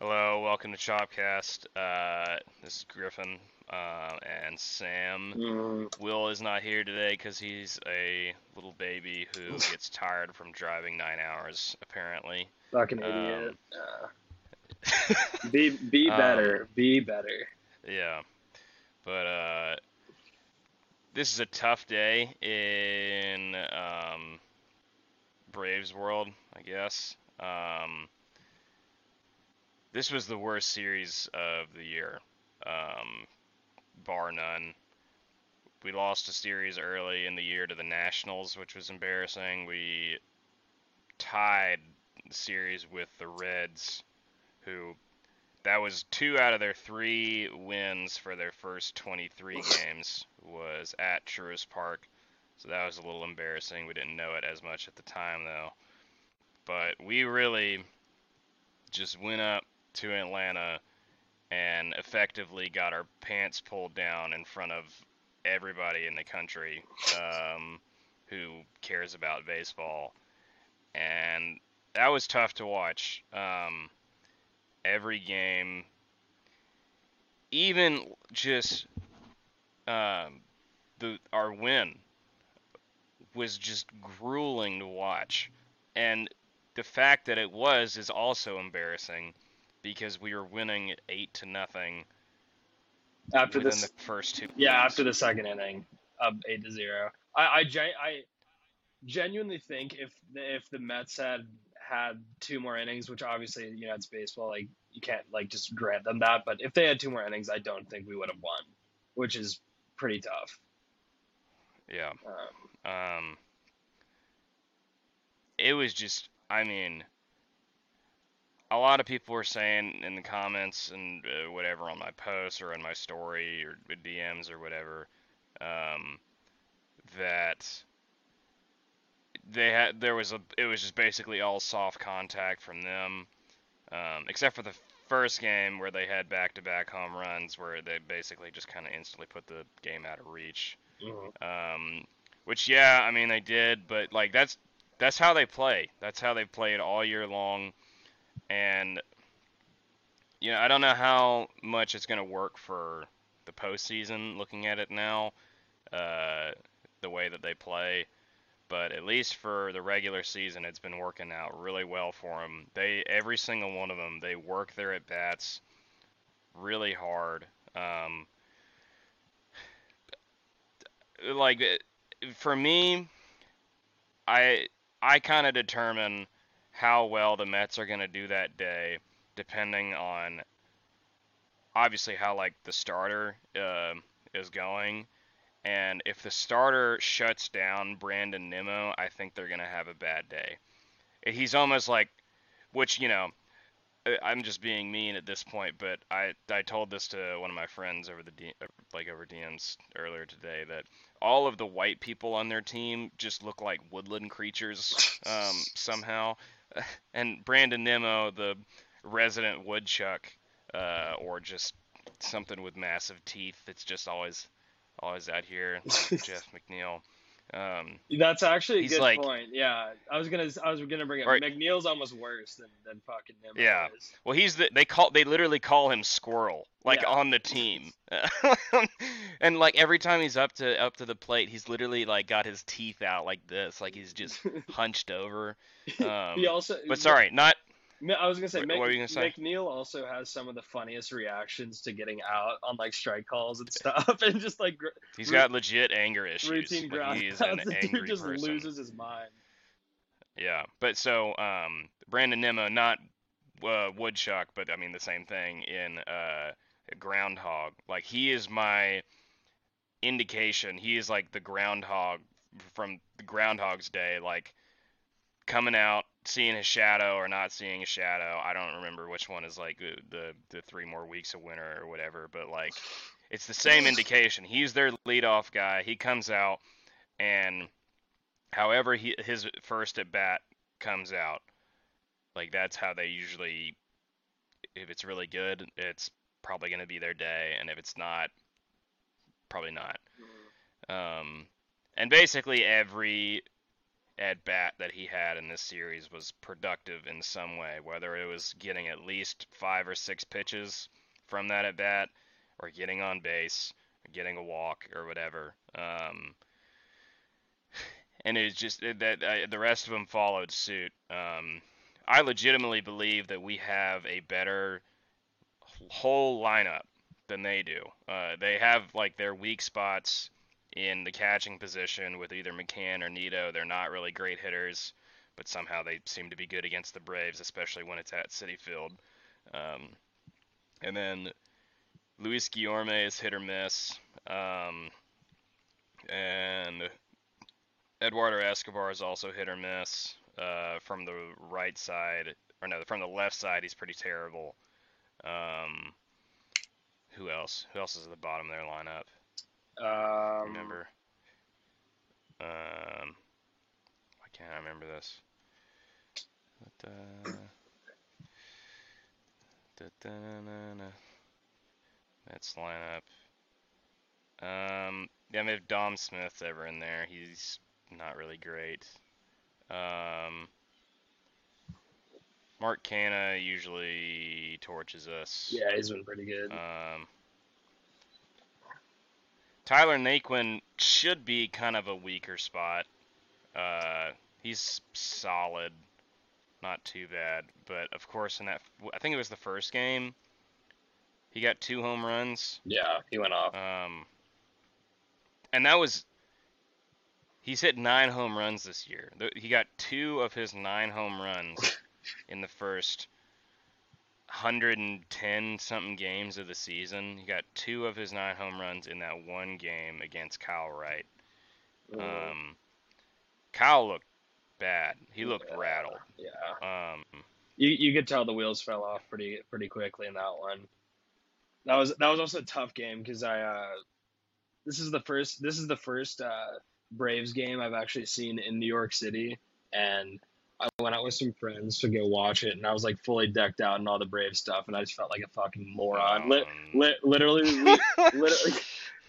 Hello, welcome to Chopcast. Uh, this is Griffin uh, and Sam. Mm, Will is not here today because he's a little baby who gets tired from driving nine hours, apparently. fucking Um, idiot. Uh, be be Um, better. be better. Yeah, but uh, this is a tough day in um, Braves world, I guess. Um, this was the worst series of the year, um, bar none. We lost a series early in the year to the Nationals, which was embarrassing. We tied the series with the Reds, who that was two out of their three wins for their first 23 games was at Truist Park. So that was a little embarrassing. We didn't know it as much at the time though. But we really just went up to Atlanta and effectively got our pants pulled down in front of everybody in the country um, who cares about baseball. And that was tough to watch. Um, every game, even just um, the our win was just grueling to watch, and the fact that it was is also embarrassing because we were winning eight to nothing After this, the first two. yeah, innings. after the second inning, up eight to zero. I I, I genuinely think if the, if the Mets had had two more innings, which obviously you know it's baseball, like you can't like just grant them that, but if they had two more innings, I don't think we would have won, which is pretty tough. Yeah. Um, Um, it was just, I mean, a lot of people were saying in the comments and uh, whatever on my posts or in my story or DMs or whatever um, that they had there was a it was just basically all soft contact from them, um, except for the first game where they had back-to-back home runs where they basically just kind of instantly put the game out of reach. mhm. Um, which yeah, I mean they did, but like that's that's how they play. That's how they played all year long, and you know I don't know how much it's gonna work for the postseason. Looking at it now, uh, the way that they play, but at least for the regular season, it's been working out really well for them. They every single one of them they work their at bats really hard. Um, like for me, I I kind of determine how well the Mets are going to do that day, depending on obviously how like the starter uh, is going, and if the starter shuts down Brandon Nimmo, I think they're going to have a bad day. He's almost like, which you know, I'm just being mean at this point, but I I told this to one of my friends over the like over DMs earlier today that all of the white people on their team just look like woodland creatures um, somehow, and Brandon Nimmo, the resident woodchuck, uh, or just something with massive teeth that's just always always out here, Jeff McNeil. Um, That's actually a good like- point. Yeah, I was gonna I was gonna bring it. Right. McNeil's almost worse than than fucking Nimmo Yeah. is. Well, he's the they call they literally call him Squirrel, like Yeah. on the team, and like every time he's up to up to the plate, he's literally like got his teeth out like this, like he's just hunched over. Um, he also, but sorry, not I was gonna say, What- Mc, what you gonna say? McNeil also has some of the funniest reactions to getting out on like strike calls and stuff, and just like gr- he's Ru- got legit anger issues. routine like, he's an the angry dude just person. loses his mind. Yeah, but so um, Brandon Nimmo, not uh, Woodchuck, but I mean the same thing in uh, Groundhog. Like he is my indication. He is like the Groundhog from Groundhog's Day, like coming out, seeing his shadow or not seeing a shadow. I don't remember which one is like the the, the three more weeks of winter or whatever, but like it's the same indication. He's their leadoff guy. He comes out and however he his first at bat comes out, like that's how they usually. If it's really good, it's probably going to be their day, and if it's not, probably not. Um, and basically every at bat that he had in this series was productive in some way, whether it was getting at least five or six pitches from that at bat, or getting on base, or getting a walk, or whatever. Um, and it's just that the rest of them followed suit. Um, I legitimately believe that we have a better whole lineup than they do. Uh, they have like their weak spots in the catching position with either McCann or Nido. They're not really great hitters, but somehow they seem to be good against the Braves, especially when it's at Citi Field. Um, and then Luis Guillorme is hit or miss. Um, and Eduardo Escobar is also hit or miss. Uh, from the right side, or no, from the left side, he's pretty terrible. Um, who else? Who else is at the bottom of their lineup? Um, remember? Um, why can't I remember this? Da, da, da, That's lineup. Um, yeah, if Dom Smith's ever in there. He's not really great. Um, Mark Canha usually torches us. Yeah, he's been pretty good. Um, Tyler Naquin should be kind of a weaker spot. Uh, he's solid, not too bad. But of course, in that, I think it was the first game, he got two home runs. Yeah, he went off. Um, and that was he's hit nine home runs this year. He got two of his nine home runs in the first 110 something games of the season. He got two of his nine home runs in that one game against Kyle Wright. Um, Kyle looked bad. He looked yeah, rattled. Yeah. Um, you you could tell the wheels fell off pretty pretty quickly in that one. That was that was also a tough game because I uh, this is the first this is the first uh, Braves game I've actually seen in New York City, and I went out with some friends to go watch it, and I was like fully decked out and all the Brave stuff, and I just felt like a fucking moron. Um, Li- li- literally, we, literally,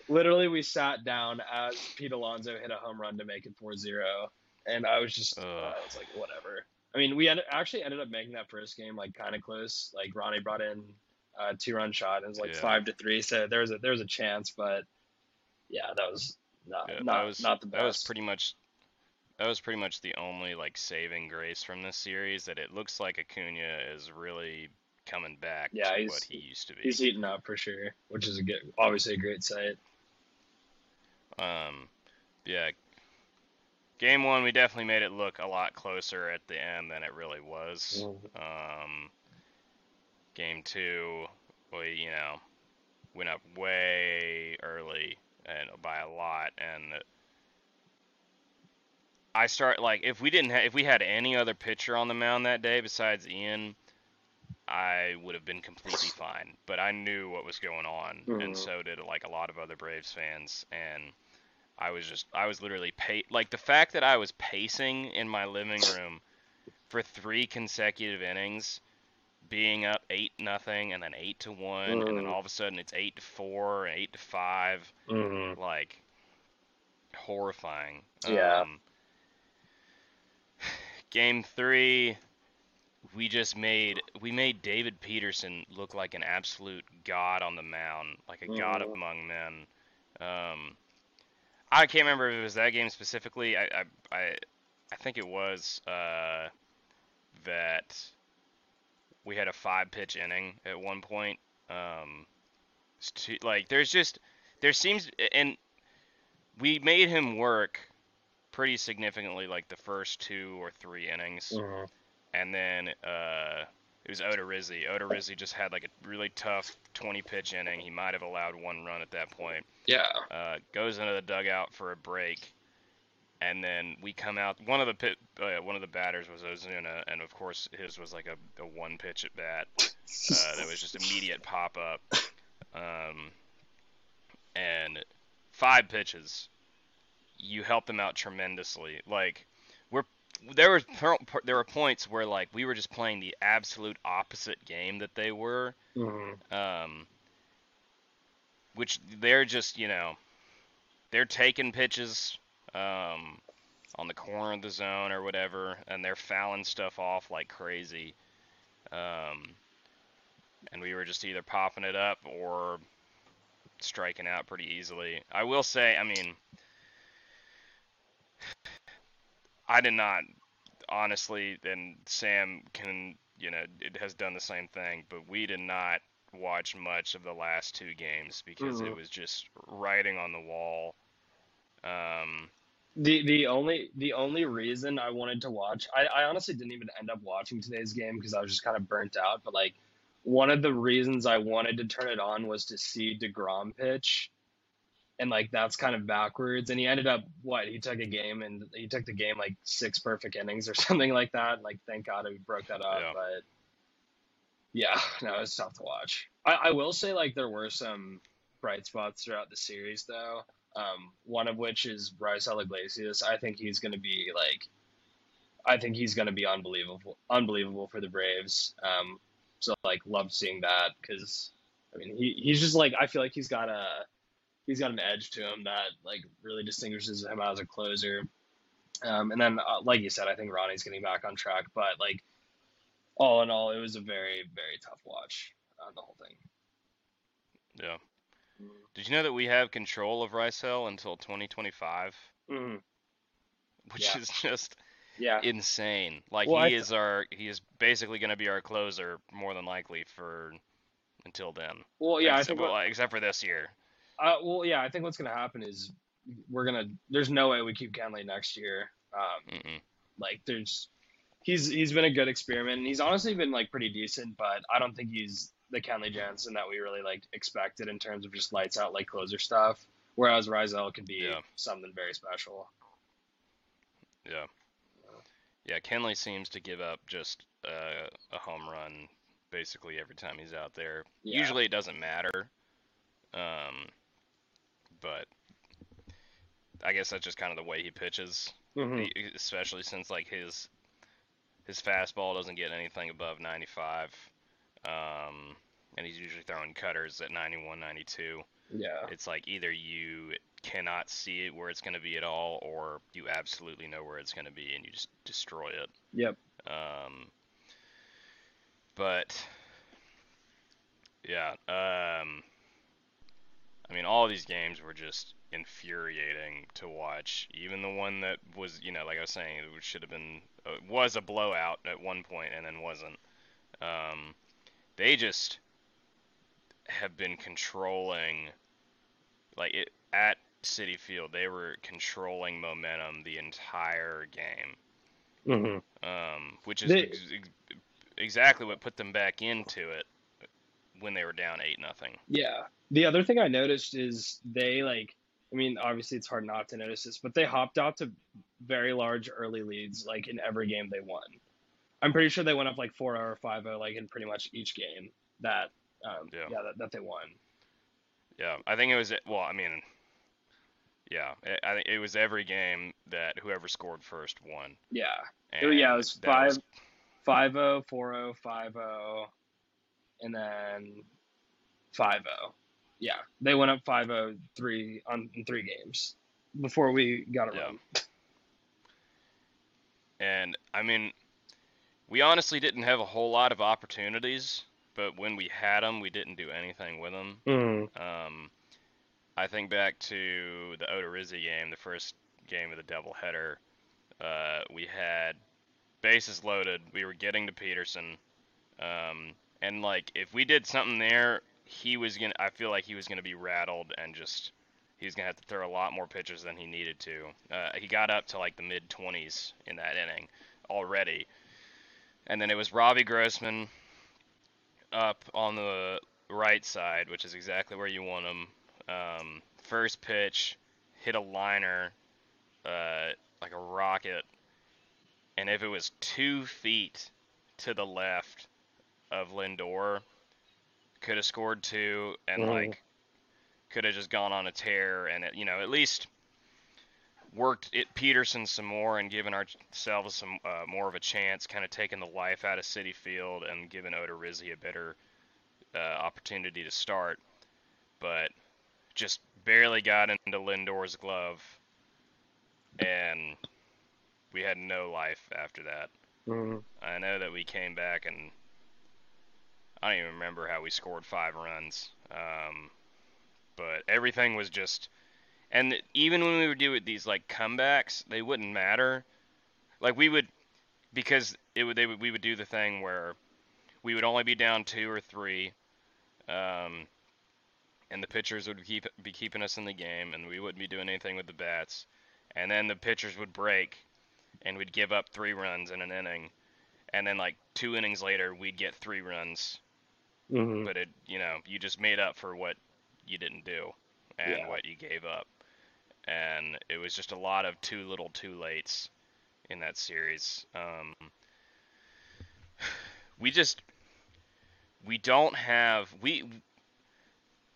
literally, we sat down as Pete Alonso hit a home run to make it 4-0, and I was just, uh, I was like, whatever. I mean, we actually ended up making that first game like kind of close. Like Ronnie brought in a two-run shot, and it was like Yeah. five to three, so there was a there was a chance, but yeah, that was not yeah, not that was not the best. that was pretty much that was pretty much the only like saving grace from this series that it looks like Acuna is really coming back Yeah, to what he used to be. He's heating up for sure, which is a good, obviously a great sight. Um, yeah. Game one, we definitely made it look a lot closer at the end than it really was. Um, game two, we you know went up way early and by a lot, and I start like if we didn't ha- if we had any other pitcher on the mound that day besides Ian, I would have been completely fine. But I knew what was going on, and Mhm. so did like a lot of other Braves fans, and I was just I was literally pa- like the fact that I was pacing in my living room for three consecutive innings, being up eight nothing and then eight to one, and then Mm. all of a sudden it's eight to four, eight to five, Mm-hmm. like horrifying. Yeah. Um, game three, we just made we made David Peterson look like an absolute god on the mound, like a god Mhm. among men. Um, I can't remember if it was that game specifically. I I I, I think it was uh, that we had a five pitch inning at one point. Um, too- like there's just there seems and we made him work pretty significantly like the first two or three innings Mm-hmm. and then uh, it was Odorizzi. Oda Rizzi just had like a really tough 20 pitch inning. He might have allowed one run at that point. Yeah. Uh, goes into the dugout for a break, and then we come out. One of the pit, uh, one of the batters was Ozuna, and of course his was like a, a one pitch at bat. Uh, that was just immediate pop up, um, and five pitches. You helped them out tremendously. Like we're there per- there were points where like we were just playing the absolute opposite game that they were, Mm-hmm. um, which they're just you know they're taking pitches. Um, on the corner of the zone or whatever, and they're fouling stuff off like crazy. Um, and we were just either popping it up or striking out pretty easily. I will say, I mean, I did not honestly, and Sam can, you know, it has done the same thing, but we did not watch much of the last two games because Mhm. it was just writing on the wall. Um, The the only the only reason I wanted to watch, I, I honestly didn't even end up watching today's game because I was just kind of burnt out. But like, one of the reasons I wanted to turn it on was to see Degrom pitch, and like that's kind of backwards. And he ended up what he took a game and he took the game like six perfect innings or something like that. Like thank God he broke that up. Yeah. But yeah, no, it's tough to watch. I, I will say like there were some bright spots throughout the series though. Um, one of which is Raisel Iglesias. I think he's going to be like, I think he's going to be unbelievable, unbelievable for the Braves. Um, so like, love seeing that because, I mean, he, he's just like I feel like he's got a he's got an edge to him that like really distinguishes him as a closer. Um, and then, uh, like you said, I think Ronnie's getting back on track. But like, all in all, it was a very very tough watch on the whole thing. yeah. Did you know that we have control of Raisel until 2025? Mhm. Which Yeah. is just Yeah. insane. Like Well, he th- is our he is basically going to be our closer more than likely for until then. Well, yeah, I think. well, what- except for this year. Uh, well, yeah, I think what's gonna happen is we're gonna. There's no way we keep Kenley next year. Um, like there's, he's he's been a good experiment, and he's honestly been like pretty decent, but I don't think he's the Kenley Jansen that we really like expected in terms of just lights out like closer stuff. Whereas Raisel could be Yeah. something very special. Yeah. Yeah, Kenley seems to give up just uh, a home run basically every time he's out there. Yeah. Usually it doesn't matter. Um, but I guess that's just kind of the way he pitches, Mhm. he- especially since like his his fastball doesn't get anything above 95. Um, and he's usually throwing cutters at 91, 92 Yeah. it's like either you cannot see it where it's going to be at all or you absolutely know where it's going to be and you just destroy it Yep. um, but yeah um, i mean all these games were just infuriating to watch. Even the one that was you know like i was saying it should have been uh, was a blowout at one point and then wasn't. Um, they just have been controlling like it at Citi Field, they were controlling momentum the entire game, hmm um, which is They- ex- exactly what put them back into it when they were down eight nothing. Yeah. The other thing I noticed is they like I mean, obviously it's hard not to notice this, but they hopped out to very large early leads like in every game they won. I'm pretty sure they went up like 4 or 5 like in pretty much each game that um, Yeah. yeah, that, that they won. Yeah, I think it was well. I mean, yeah, I- I think it was every game that whoever scored first won. Yeah. And yeah, it was that five, five zero, four zero, five zero, and then five zero. Yeah, they went up five zero three on in three games before we got a Yeah. run. And I mean, we honestly didn't have a whole lot of opportunities, but when we had them, we didn't do anything with them. Mm. Um, I think back to the Odorizzi game, the first game of the doubleheader. Uh, we had bases loaded. We were getting to Peterson, um, and like if we did something there, he was gonna. I feel like he was gonna be rattled and just he was gonna have to throw a lot more pitches than he needed to. Uh, he got up to like the mid 20s in that inning already, and then it was Robbie Grossman up on the right side, which is exactly where you want him. Um, first pitch, hit a liner, uh, like a rocket, and if it was two feet to the left of Lindor, could have scored two, and Mhm. like could have just gone on a tear, and it, you know at least worked it Peterson some more and given ourselves some uh, more of a chance, kind of taking the life out of Citi Field and giving Odorizzi a better uh, opportunity to start, but just barely got into Lindor's glove, and we had no life after that. Mhm. I know that we came back and I don't even remember how we scored five runs. Um, but everything was just, and even when we would do these like comebacks, they wouldn't matter. Like we would, because it would they would we would do the thing where we would only be down two or three, um, and the pitchers would keep be keeping us in the game, and we wouldn't be doing anything with the bats, and then the pitchers would break, and we'd give up three runs in an inning, and then like two innings later we'd get three runs, Mhm. but it you know you just made up for what you didn't do and Yeah. what you gave up, and it was just a lot of too little, too lates in that series. Um, we just we don't have we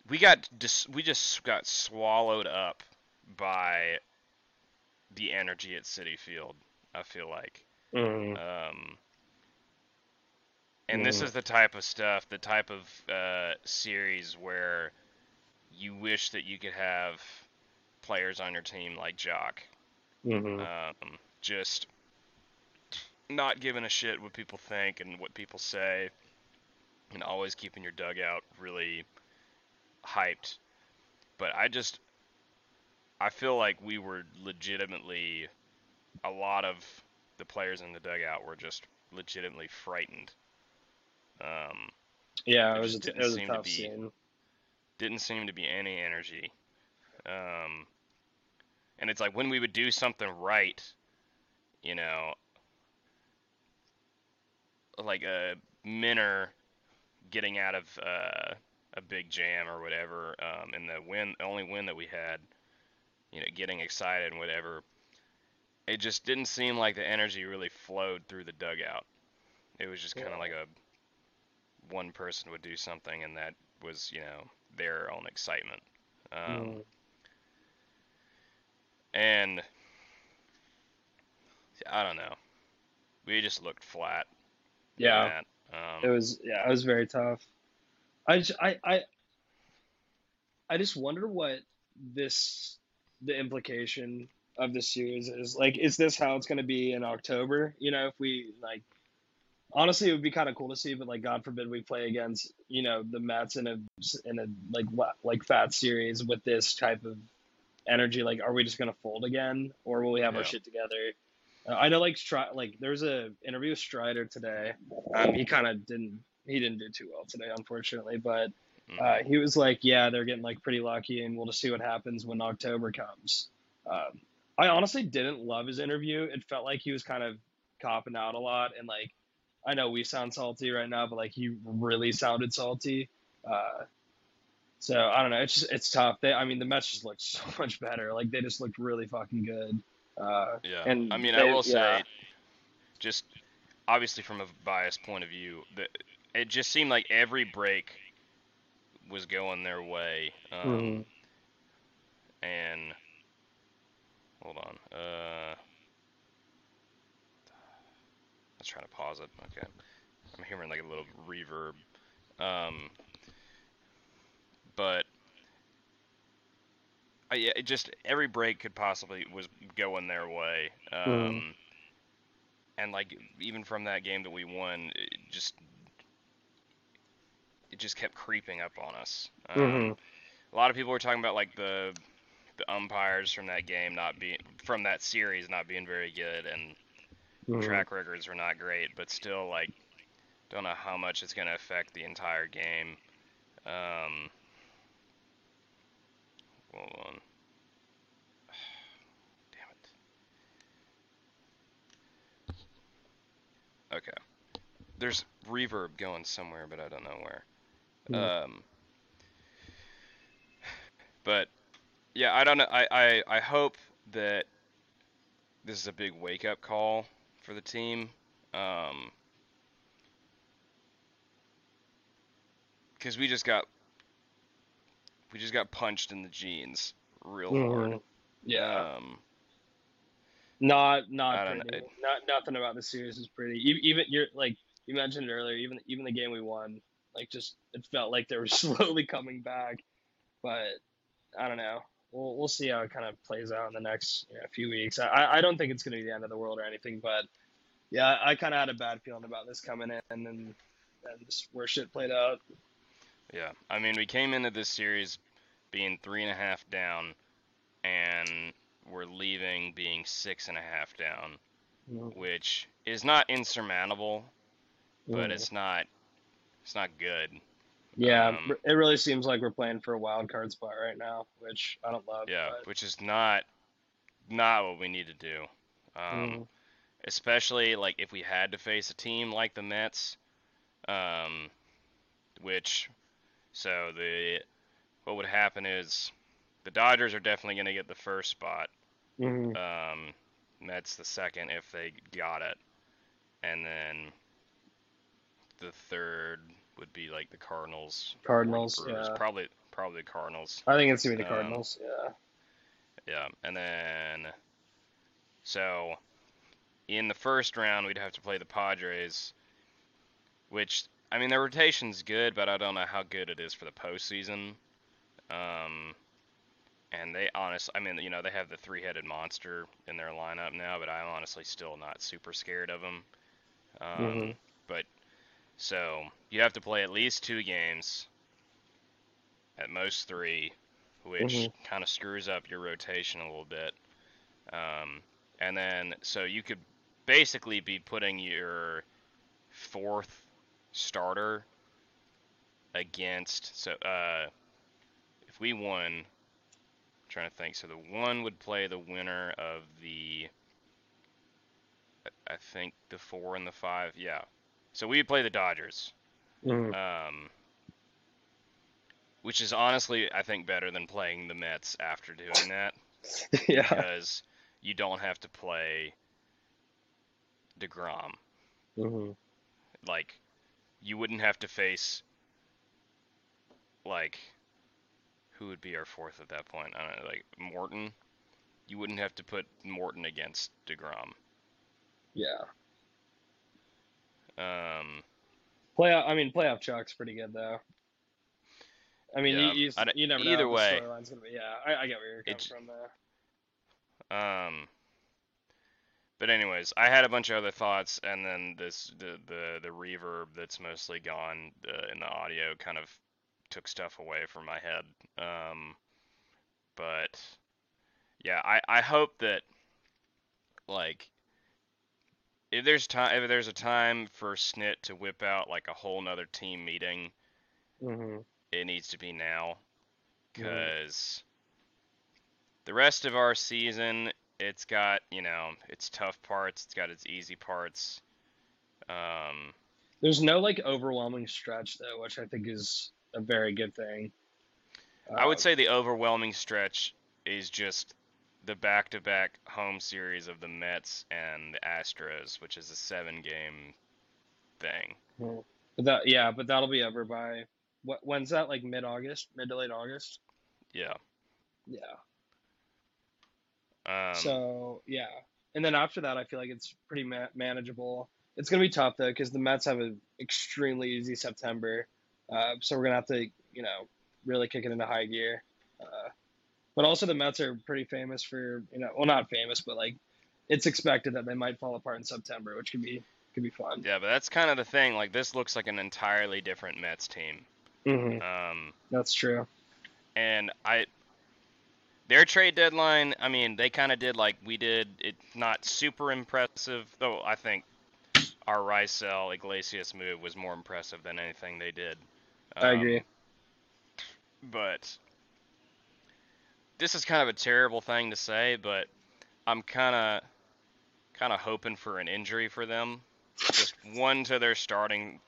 we got dis, we just got swallowed up by the energy at Citi Field. I feel like. Mhm. Um, and this Mhm. is the type of stuff, the type of uh, series where you wish that you could have players on your team like Joc. Mhm. Um, just not giving a shit what people think and what people say, and always keeping your dugout really hyped. But I just, I feel like we were legitimately, a lot of the players in the dugout were just legitimately frightened. Um, yeah, it was it didn't was a seem to be- scene. didn't seem to be any energy. Um, and it's like when we would do something right, you know, like a Minter getting out of uh, a big jam or whatever, um, and the win, the only win that we had, you know, getting excited and whatever. It just didn't seem like the energy really flowed through the dugout. It was just kind Yeah. of like a one person would do something, and that was, you know, their own excitement. Um, Mhm. And I don't know. We just looked flat. Yeah. Um, It was yeah, it was very tough. I just, I I I just wonder what this the implication of this series is. Like, is this how it's going to be in October? You know, if we like, honestly, it would be kind of cool to see. But like, God forbid we play against you know the Mets in a in a like like fat series with this type of energy. Like, are we just going to fold again, or will we have our shit together? Uh, I know, like, Stri- like there was a interview with Strider today. Um, he kind of didn't he didn't do too well today, unfortunately. But uh, he was like, "Yeah, they're getting like pretty lucky, and we'll just see what happens when October comes." Um, I honestly didn't love his interview. It felt like he was kind of copping out a lot, and like I know we sound salty right now, but like he really sounded salty. Uh, so I don't know. It's just it's tough. They, I mean, the Mets just looked so much better. Like they just looked really fucking good. Uh, yeah. and I mean, they- I will yeah. say, just obviously from a biased point of view, that it just seemed like every break was going their way. Um, Mhm. And hold on. Uh, let's to pause it. Okay. I'm hearing like a little reverb. Um, but yeah, it just every break could possibly was going their way. Um, Mhm. and like even from that game that we won, it just it just kept creeping up on us. Um, Mhm. a lot of people were talking about like the the umpires from that game not being from that series not being very good and Mhm. track records were not great, but still like don't know how much it's going to affect the entire game. Um, hold on. Damn it. Okay. There's reverb going somewhere, but I don't know where. Mhm. Um, but yeah, I don't know. I, I, I hope that this is a big wake up call for the team. Um, because we just got we just got punched in the jeans real hard. Mhm. Yeah. Um, Not not don't pretty. Not nothing about the series is pretty. E- Even you're like you mentioned earlier. Even even the game we won, like just it felt like they were slowly coming back. But I don't know. We'll we'll see how it kind of plays out in the next you know, few weeks. I I don't think it's going to be the end of the world or anything, but yeah, I kind of had a bad feeling about this coming in and then and just where shit played out. Yeah, I mean, we came into this series being three and a half down, and we're leaving being six and a half down, Mhm. which is not insurmountable, but Mhm. it's not it's not good. Yeah, Um, it really seems like we're playing for a wild card spot right now, which I don't love. Yeah, but- which is not not what we need to do. Um, Mhm. especially like if we had to face a team like the Mets, um, which so the what would happen is the Dodgers are definitely going to get the first spot. Mhm. Um, Mets the second if they got it, and then the third would be like the Cardinals. Cardinals, yeah. Probably probably the Cardinals. I think it's gonna be the Um, Cardinals. yeah. Yeah, and then so in the first round we'd have to play the Padres, which I mean their rotation's good, but I don't know how good it is for the postseason. Um, and they honest, I mean you know they have the three-headed monster in their lineup now, but I'm honestly still not super scared of them. Um, Mhm. So you have to play at least two games, at most three, which Mhm. kind of screws up your rotation a little bit. Um, and then, so you could basically be putting your fourth starter against. So, uh, if we won, I'm trying to think. So the one would play the winner of the. I- I think the four and the five. Yeah. So we would play the Dodgers. Mhm. Um, which is honestly, I think, better than playing the Mets after doing that yeah. because you don't have to play DeGrom. hmm Like, you wouldn't have to face, like, who would be our fourth at that point? I don't know, like Morton. You wouldn't have to put Morton against DeGrom. Yeah. Um, Playoff. I mean, playoff Chuck's pretty good though. I mean, Yeah, you, you, you never know either the way, be. Yeah, I, I get where you're coming from there. Um, but anyways, I had a bunch of other thoughts, and then this the the the reverb that's mostly gone uh, in the audio kind of took stuff away from my head. Um, but yeah, I I hope that like if there's time if there's a time for Snit to whip out like a whole nother team meeting, hmm it needs to be now. Because the rest of our season it's got you know its tough parts it's got its easy parts um There's no like overwhelming stretch though, which I think is a very good thing. i would Um, say the overwhelming stretch is just the back-to-back home series of the mets and the astros which is a seven game thing But that yeah, but that'll be over by what? When's that? Like mid August, mid to late August. yeah Yeah. um so yeah, and then after that, I feel like it's pretty ma- manageable. It's gonna be tough though because the Mets have an extremely easy September, uh, so we're gonna have to you know really kick it into high gear. Uh, but also the Mets are pretty famous for you know well not famous but like it's expected that they might fall apart in September, which could be could be fun. yeah but that's kind of the thing like this looks like an entirely different mets team hmm um That's true. and I their trade deadline, I mean, they kind of did like we did. It's not super impressive, though. I think our Raisel Iglesias move was more impressive than anything they did. I Um, agree. But this is kind of a terrible thing to say, but I'm kind of kind of hoping for an injury for them. Just one to their starting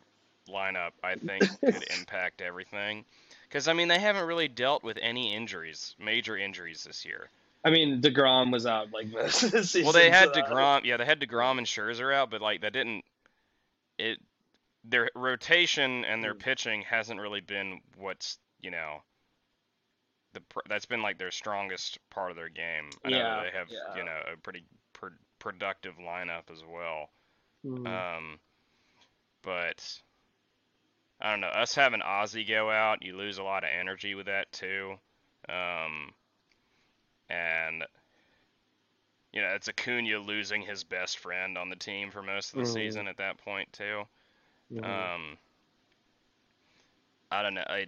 lineup, I think, could impact everything. Because I mean, they haven't really dealt with any injuries, major injuries this year. I mean, Degrom was out like this. season. Well, they had so- Degrom, yeah, they had Degrom and Scherzer out, but like that didn't it. Their rotation and their Hmm. pitching hasn't really been what's you know. The that's been like their strongest part of their game. I know Yeah, that they have yeah. you know a pretty pr- productive lineup as well. Mhm. Um, but I don't know. Us having Ozzy go out, you lose a lot of energy with that too. Um, and you know it's Acuna losing his best friend on the team for most of the Mhm. season at that point too. Mhm. Um, I don't know. I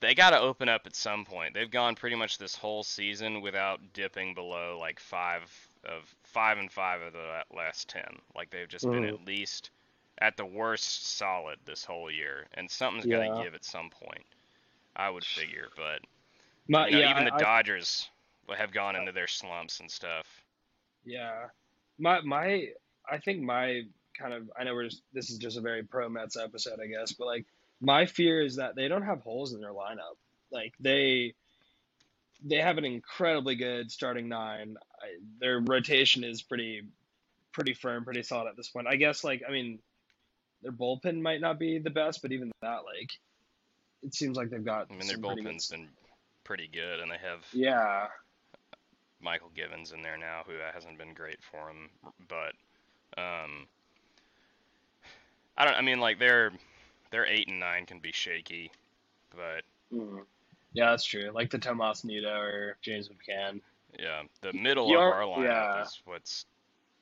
they got to open up at some point. They've gone pretty much this whole season without dipping below like five of five and five of the last ten. Like they've just been Mhm. at least at the worst solid this whole year, and something's got to give at some point. I would figure, but My, you know, yeah, even the I- I- Dodgers have gone into their slumps and stuff. Yeah, my my I think my kind of I know we're just this is just a very pro Mets episode, I guess, but like my fear is that they don't have holes in their lineup. Like they they have an incredibly good starting nine. I, their rotation is pretty pretty firm, pretty solid at this point. I guess like I mean their bullpen might not be the best, but even that like it seems like they've got I mean, their some pretty bullpen's been pretty good, and they have Yeah. Michael Givens in there now, who hasn't been great for him, but um, I don't. I mean, like their their eight and nine can be shaky, but Mhm. Yeah, that's true. Like the Tomas Nido or James McCann. yeah, the middle Your- of our lineup yeah. is what's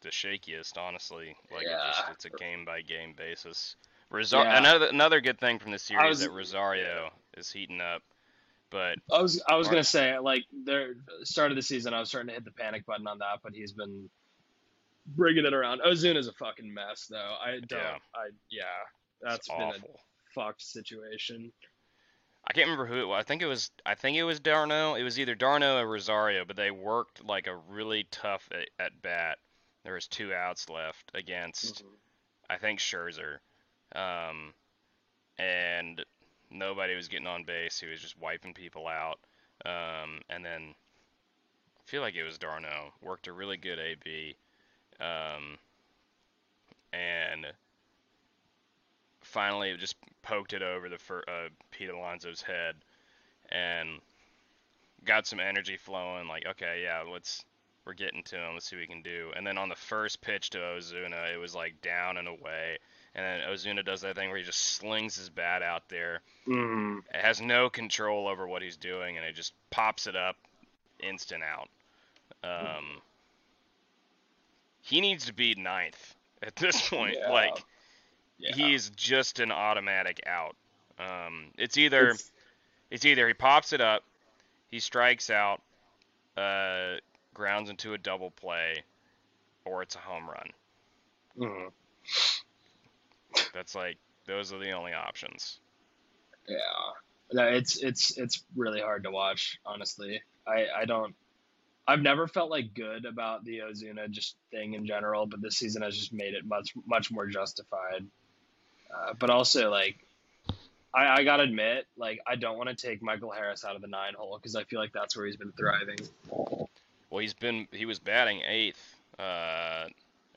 the shakiest, honestly. Like it Yeah. just it's a game by game basis. Rosar- Yeah. another another good thing from the series was- that Rosario is heating up, but I was I was Mark- gonna say like there start of the season I was starting to hit the panic button on that, but he's been bringing it around. Ozuna's a fucking mess though. I don't. Yeah. I yeah. That's been awful. a fucked situation. I can't remember who it was. I think it was I think it was d'Arnaud. It was either d'Arnaud or Rosario, but they worked like a really tough at, at bat. There was two outs left against I think Scherzer, um, and nobody was getting on base. He was just wiping people out. Um, and then I feel like it was d'Arnaud worked a really good AB, um, and finally just poked it over the fir- uh, Pete Alonso's head, and got some energy flowing. Like, okay, yeah, let's we're getting to him. Let's see what we can do. And then on the first pitch to Ozuna, it was like down and away. And then Ozuna does that thing where he just slings his bat out there. Mm-hmm. It has no control over what he's doing, and it just pops it up, instant out. Um, he needs to be ninth at this point. Yeah. Like Yeah. he's just an automatic out. Um, it's either It's- it's either he pops it up, he strikes out, uh, grounds into a double play, or it's a home run. mhm. That's like those are the only options. Yeah. No, it's it's it's really hard to watch, honestly. I I don't I've never felt like good about the Ozuna just thing in general, but this season has just made it much much more justified. Uh, but also like I, I gotta admit, like I don't want to take Michael Harris out of the nine hole because I feel like that's where he's been thriving. Well, he's been he was batting eighth, uh,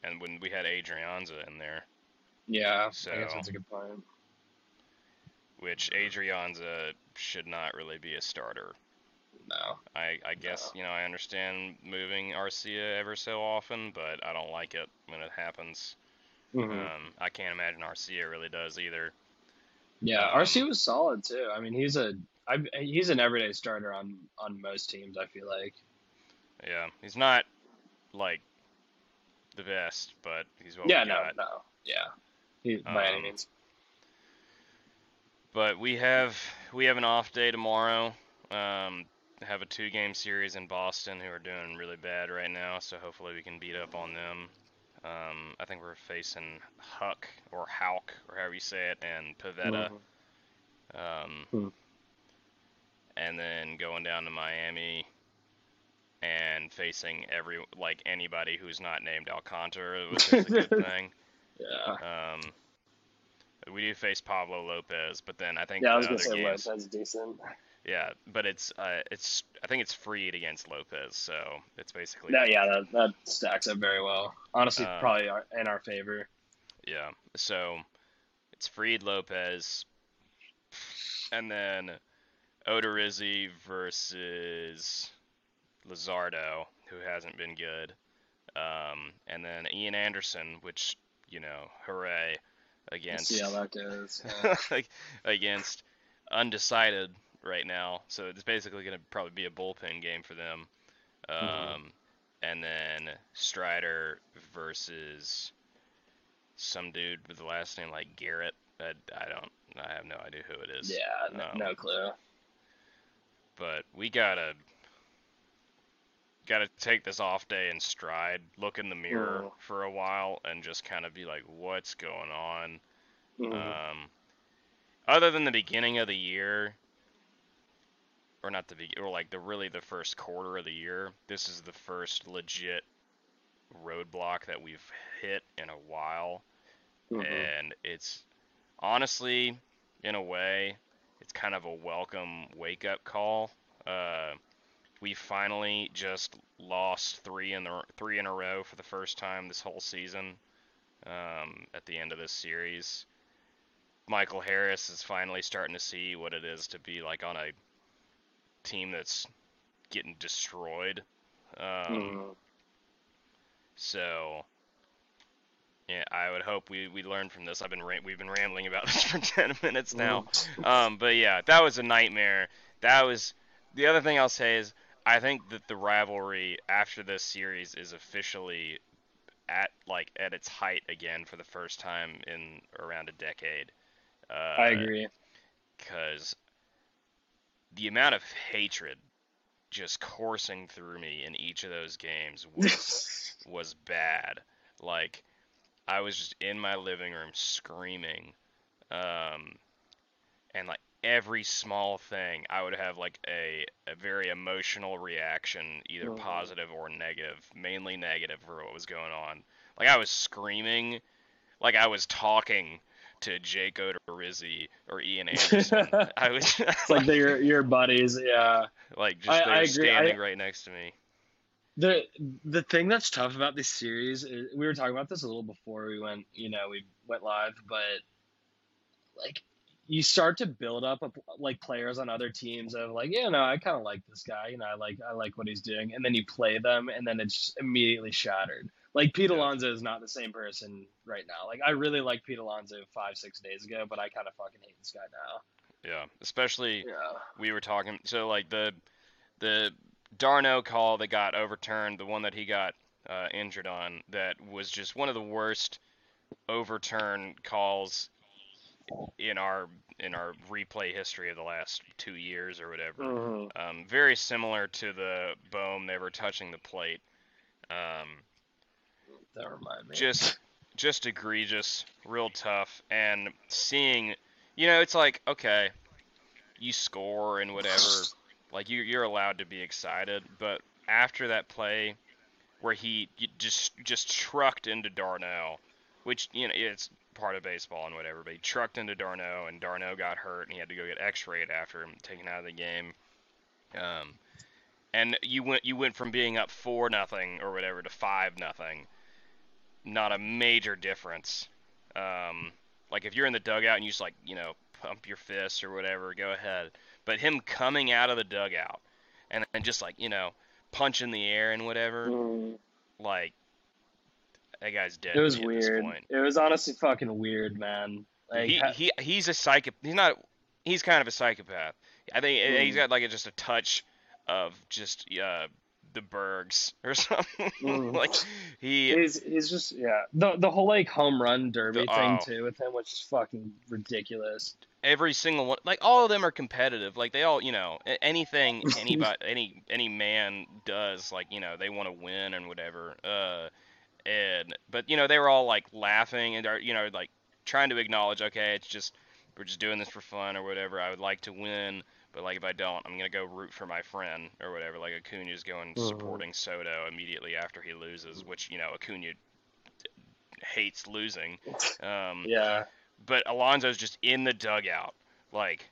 and when we had Adrianza in there, Yeah, So- I guess that's a good point. which Adrianza should not really be a starter. No, I, I guess you know I understand moving Arcia ever so often, but I don't like it when it happens. Mhm. Um, I can't imagine Arcia really does either. yeah, um, Arcia was solid too. I mean, he's a I, he's an everyday starter on on most teams. I feel like. Yeah, he's not like the best, but he's what yeah, we no, got. no, yeah, he, by any Um, means. But we have we have an off day tomorrow. Um, have a two game series in Boston who are doing really bad right now, so hopefully we can beat up on them. Um, I think we're facing Huck or Hauk or however you say it, and Pivetta. Mhm. Um, Hmm. and then going down to Miami and facing every like anybody who's not named Alcantara, which is a good thing. Yeah, Um, we do face Pablo Lopez, but then I think yeah. I was gonna say games, Lopez decent. Yeah, but it's uh, it's I think it's Fried against Lopez, so it's basically No, yeah, that that stacks up very well. Honestly, Uh, probably our, in our favor. yeah. So it's Fried Lopez, and then Odorizzi versus Luzardo, who hasn't been good, um, and then Ian Anderson, which you know, hooray against see how that goes. Yeah. like against undecided right now, so it's basically going to probably be a bullpen game for them. Um, Mhm. and then Strider versus some dude with the last name like Garrett. I, I don't. I have no idea who it is. Yeah, no, Um, no clue. But we gotta gotta take this off day in stride, look in the mirror Mhm. for a while, and just kind of be like, what's going on? Mhm. Um, other than the beginning of the year, or not the or like the really the first quarter of the year, this is the first legit roadblock that we've hit in a while, Mhm. and it's honestly, in a way, it's kind of a welcome wake up call. Uh, we finally just lost three in the three in a row for the first time this whole season. Um, at the end of this series, Michael Harris is finally starting to see what it is to be like on a team that's getting destroyed. Um, Mhm. so, yeah, I would hope we, we learn from this. I've been ra- we've been rambling about this for ten minutes now. Um, but yeah, that was a nightmare. That was the other thing I'll say is I think that the rivalry after this series is officially at like at its height again for the first time in around a decade. Uh, I agree. because the amount of hatred just coursing through me in each of those games was was bad. Like I was just in my living room screaming, um, and like every small thing, I would have like a a very emotional reaction, either Mhm. positive or negative. Mainly negative for what was going on. Like I was screaming, like I was talking to Jake Odorizzi or Ian Anderson. I was it's like they're your buddies. Yeah. like just I- they're I standing I- right next to me. The the thing that's tough about this series is we were talking about this a little before we went, you know, we went live, but like you start to build up a, like players on other teams of like, yeah, no, I kind of like this guy, you know, I like I like what he's doing, and then you play them, and then it's immediately shattered. Like Pete Yeah. Alonso is not the same person right now. Like I really liked Pete Alonso five six days ago, but I kind of fucking hate this guy now. Yeah, especially Yeah. we were talking. So like the the d'Arnaud call that got overturned, the one that he got uh, injured on, that was just one of the worst overturn calls in our in our replay history of the last two years or whatever. Mhm. Um, very similar to the Bohm never touching the plate. Um, That remind me. just just egregious, real tough, and seeing, you know, it's like okay, you score and whatever, like you you're allowed to be excited, but after that play where he just just trucked into d'Arnaud, which you know it's part of baseball and whatever, but he trucked into d'Arnaud and d'Arnaud got hurt and he had to go get X-rayed after him taken out of the game. Um, and you went you went from being up four nothing or whatever to five nothing. Not a major difference. Um, like if you're in the dugout and you just like you know pump your fists or whatever, go ahead. But him coming out of the dugout and then just like you know punch in the air and whatever, Mhm. like that guy's dead. It was to me at this weird. point. It was honestly fucking weird, man. Like, he, ha- he he's a psycho. He's not. He's kind of a psychopath. I think Mm. he's got like a, just a touch of just uh, the Bergs or something. Mm. like he he's he's just yeah. The the whole like home run derby The- thing oh. too with him, which is fucking ridiculous. every single one like all of them are competitive like they all you know anything anybody any any man does like you know they want to win and whatever uh and but you know they were all like laughing and are you know like trying to acknowledge okay it's just we're just doing this for fun or whatever i would like to win but like if i don't i'm gonna go root for my friend or whatever like acuna's going Mhm. supporting soto immediately after he loses which you know acuna hates losing um Yeah, but Alonso's just in the dugout, like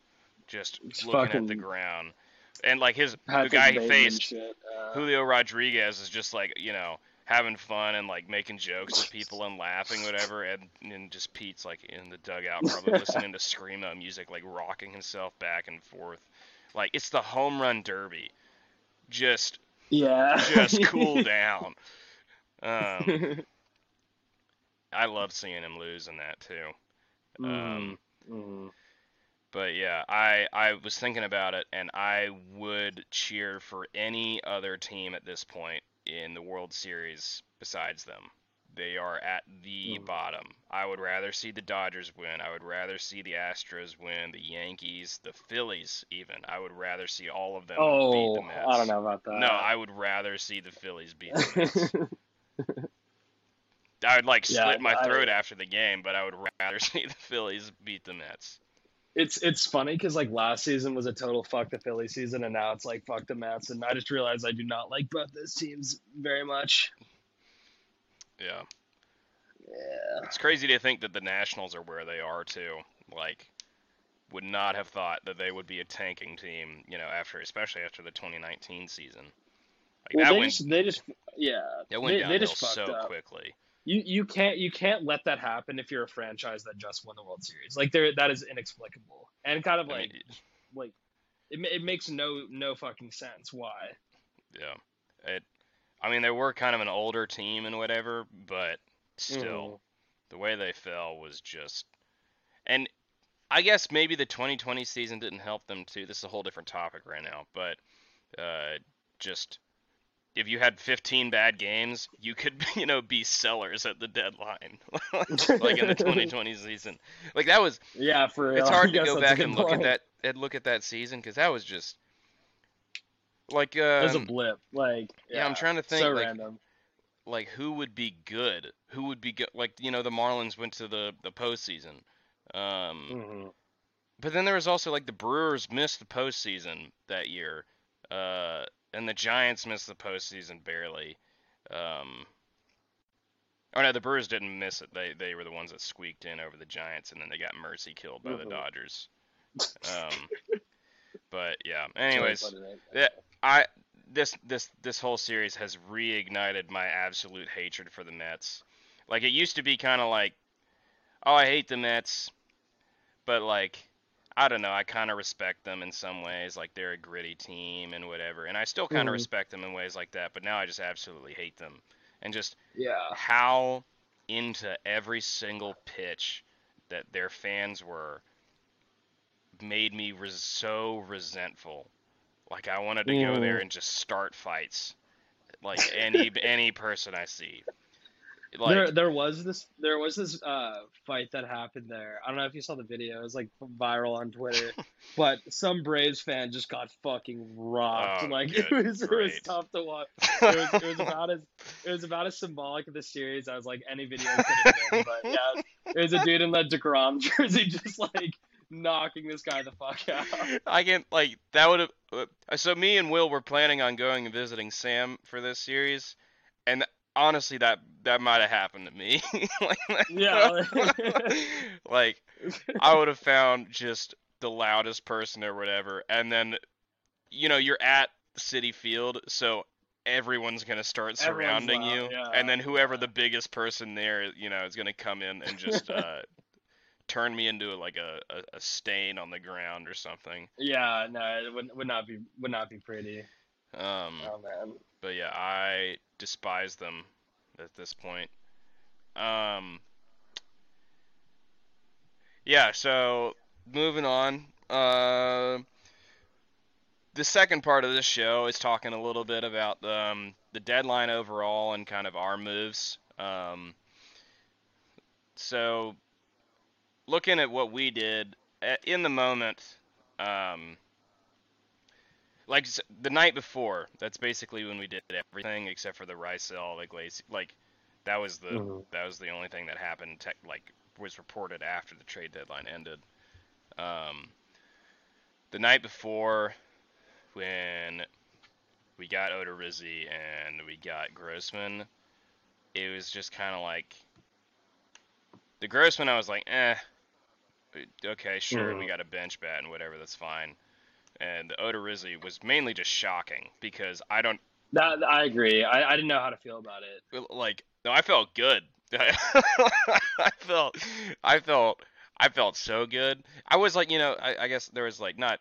just It's looking at the ground, and like his the guy he Bateman faced. Uh, Julio Rodriguez, is just like you know having fun and like making jokes with people and laughing, whatever, and and just Pete's like in the dugout, probably listening to screamo music, like rocking himself back and forth, like it's the home run derby, just yeah, just cool down. Um, I love seeing him lose in that too. Um, Mm, mm. But yeah, I I was thinking about it, and I would cheer for any other team at this point in the World Series besides them. They are at the Mm. bottom. I would rather see the Dodgers win. I would rather see the Astros win, the Yankees, the Phillies even. I would rather see all of them beat Oh, the Mets. I don't know about that. No, I would rather see the Phillies beat the Mets. I would like Yeah, slit my I- throat after the game, but I would rather see the Phillies beat the Mets. it's it's funny because like last season was a total fuck the Philly season, and now it's like fuck the Mets, and I just realized I do not like both those teams very much. Yeah. Yeah. It's crazy to think that the Nationals are where they are too. Like, would not have thought that they would be a tanking team, you know, after especially after the 2019 season. Like Well, that they went just they just yeah that went they, downhill they just fucked so up. quickly. You you can't you can't let that happen if you're a franchise that just won the World Series. Like there that is inexplicable and kind of I like mean, like it, it makes no no fucking sense why. yeah. It I mean, they were kind of an older team and whatever, but still the way they fell was just and I guess maybe the 2020 season didn't help them too. This is a whole different topic right now, but uh, just if you had 15 bad games, you could you know be sellers at the deadline, like in the 2020 season. Like that was Yeah, for real. it's hard to go back and look at that and look at that season because that was just like um, It was a blip. Like yeah, I'm trying to think so like random. like who would be good? Who would be good? Like you know, the Marlins went to the the postseason. Um, hmm but then there was also like the Brewers missed the postseason that year, uh, and the Giants missed the postseason barely. Um, oh no, the Brewers didn't miss it. They they were the ones that squeaked in over the Giants, and then they got mercy killed by the Mhm. Dodgers. Um, but yeah. Anyways, yeah, I this this this whole series has reignited my absolute hatred for the Mets. Like it used to be kind of like, oh, I hate the Mets, but like I don't know, I kind of respect them in some ways. Like they're a gritty team and whatever, and I still kind of Mhm. respect them in ways like that. But now I just absolutely hate them, and just Yeah. how into every single pitch that their fans were made me res- so resentful. Like I wanted to go there Mm. and just start fights, like any any person I see. Like there, there was this, there was this uh, fight that happened there. I don't know if you saw the video. It was like viral on Twitter, but some Braves fan just got fucking rocked. Oh, like good it was, it was tough to watch. It was, it was about as, it was about as symbolic of the series as like any video could have been. But yeah, it was a dude in that Degrom jersey just like knocking this guy the fuck out. I can like that would have. Uh, so me and Will were planning on going and visiting Sam for this series, and honestly, that that might have happened to me. like, Yeah. like I would have found just the loudest person or whatever, and then you know you're at Citi Field, so everyone's gonna start surrounding loud, you, yeah, and then whoever the biggest person there, you know, is gonna come in and just uh, turn me into like a, a, a stain on the ground or something. yeah, no, it would, would not be would not be pretty. Um, Oh man. but yeah, I despise them at this point. Um, yeah, so moving on. Uh, the second part of this show is talking a little bit about the, um, the deadline overall and kind of our moves. Um, so, looking at what we did a- in the moment, um, like the night before, that's basically when we did everything except for the Raisel, like Lacy, like that was the Mhm. that was the only thing that happened. Tech, like was reported after the trade deadline ended. Um, the night before, when we got Odorizzi and we got Grossman, it was just kind of like the Grossman. I was like, eh, okay, sure, we Mhm. got a bench bat and whatever, that's fine. And the Odorizzi was mainly just shocking because I don't That I agree. I, I didn't know how to feel about it. like no, I felt good. I felt I felt I felt so good. I was like, you know, I, I guess there was like not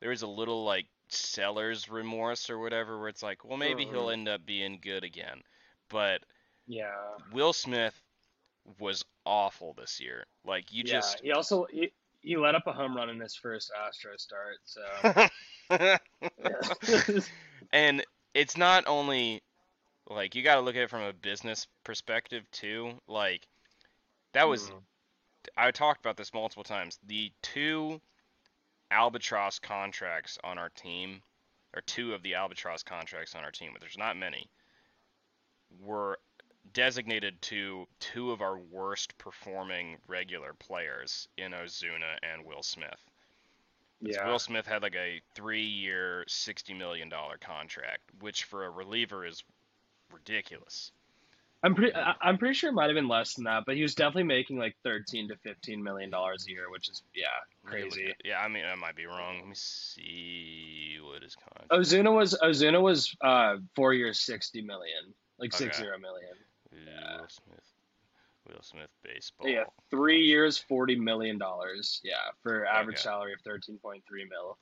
there was a little like seller's remorse or whatever where it's like, well maybe he'll Mhm. end up being good again. But Yeah. Will Smith was awful this year. Like you yeah. just He also he, he let up a home run in his first Astro start. So and it's not only like you got to look at it from a business perspective too. Like that was Mhm. I talked about this multiple times. The two albatross contracts on our team, or two of the albatross contracts on our team, but there's not many, were designated to two of our worst performing regular players in Ozuna and Will Smith. yeah. Will Smith had like a three-year, sixty million dollar contract, which for a reliever is ridiculous. I'm pretty. I'm pretty sure it might have been less than that, but he was definitely making like 13 to 15 million dollars a year, which is yeah, Let me look crazy. Yeah, I mean I might be wrong. Let me see what his contract. Ozuna was Ozuna was uh four years, 60 million, like Okay. six zero million. Yeah. Will Smith. Will Smith baseball. Yeah, three years, 40 million dollars. Yeah, for average Okay. salary of 13.3 mil.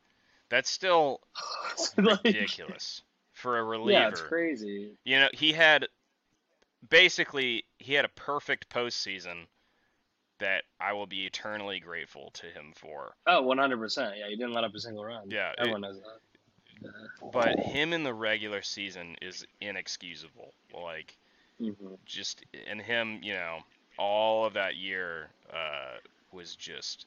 That's still Like, ridiculous for a reliever. Yeah, it's crazy. You know, he had basically he had a perfect postseason that I will be eternally grateful to him for. Oh, 100 percent. Yeah, he didn't let up a single run. Yeah, it- everyone knows that. But him in the regular season is inexcusable. Like hmm just and him, you know, all of that year uh, was just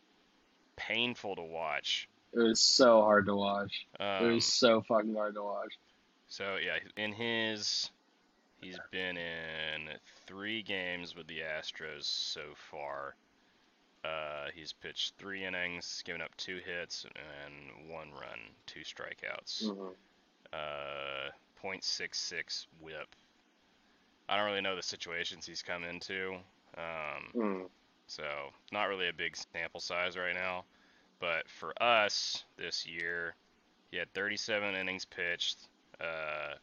painful to watch. It was so hard to watch. it Um, was so fucking hard to watch. So yeah, in his, he's been in three games with the Astros so far. Uh, he's pitched three innings, given up two hits and one run, two strikeouts. hmm Uh, .66 WHIP. I don't really know the situations he's come into, um, Mm. so not really a big sample size right now. But for us this year, he had 37 innings pitched, uh,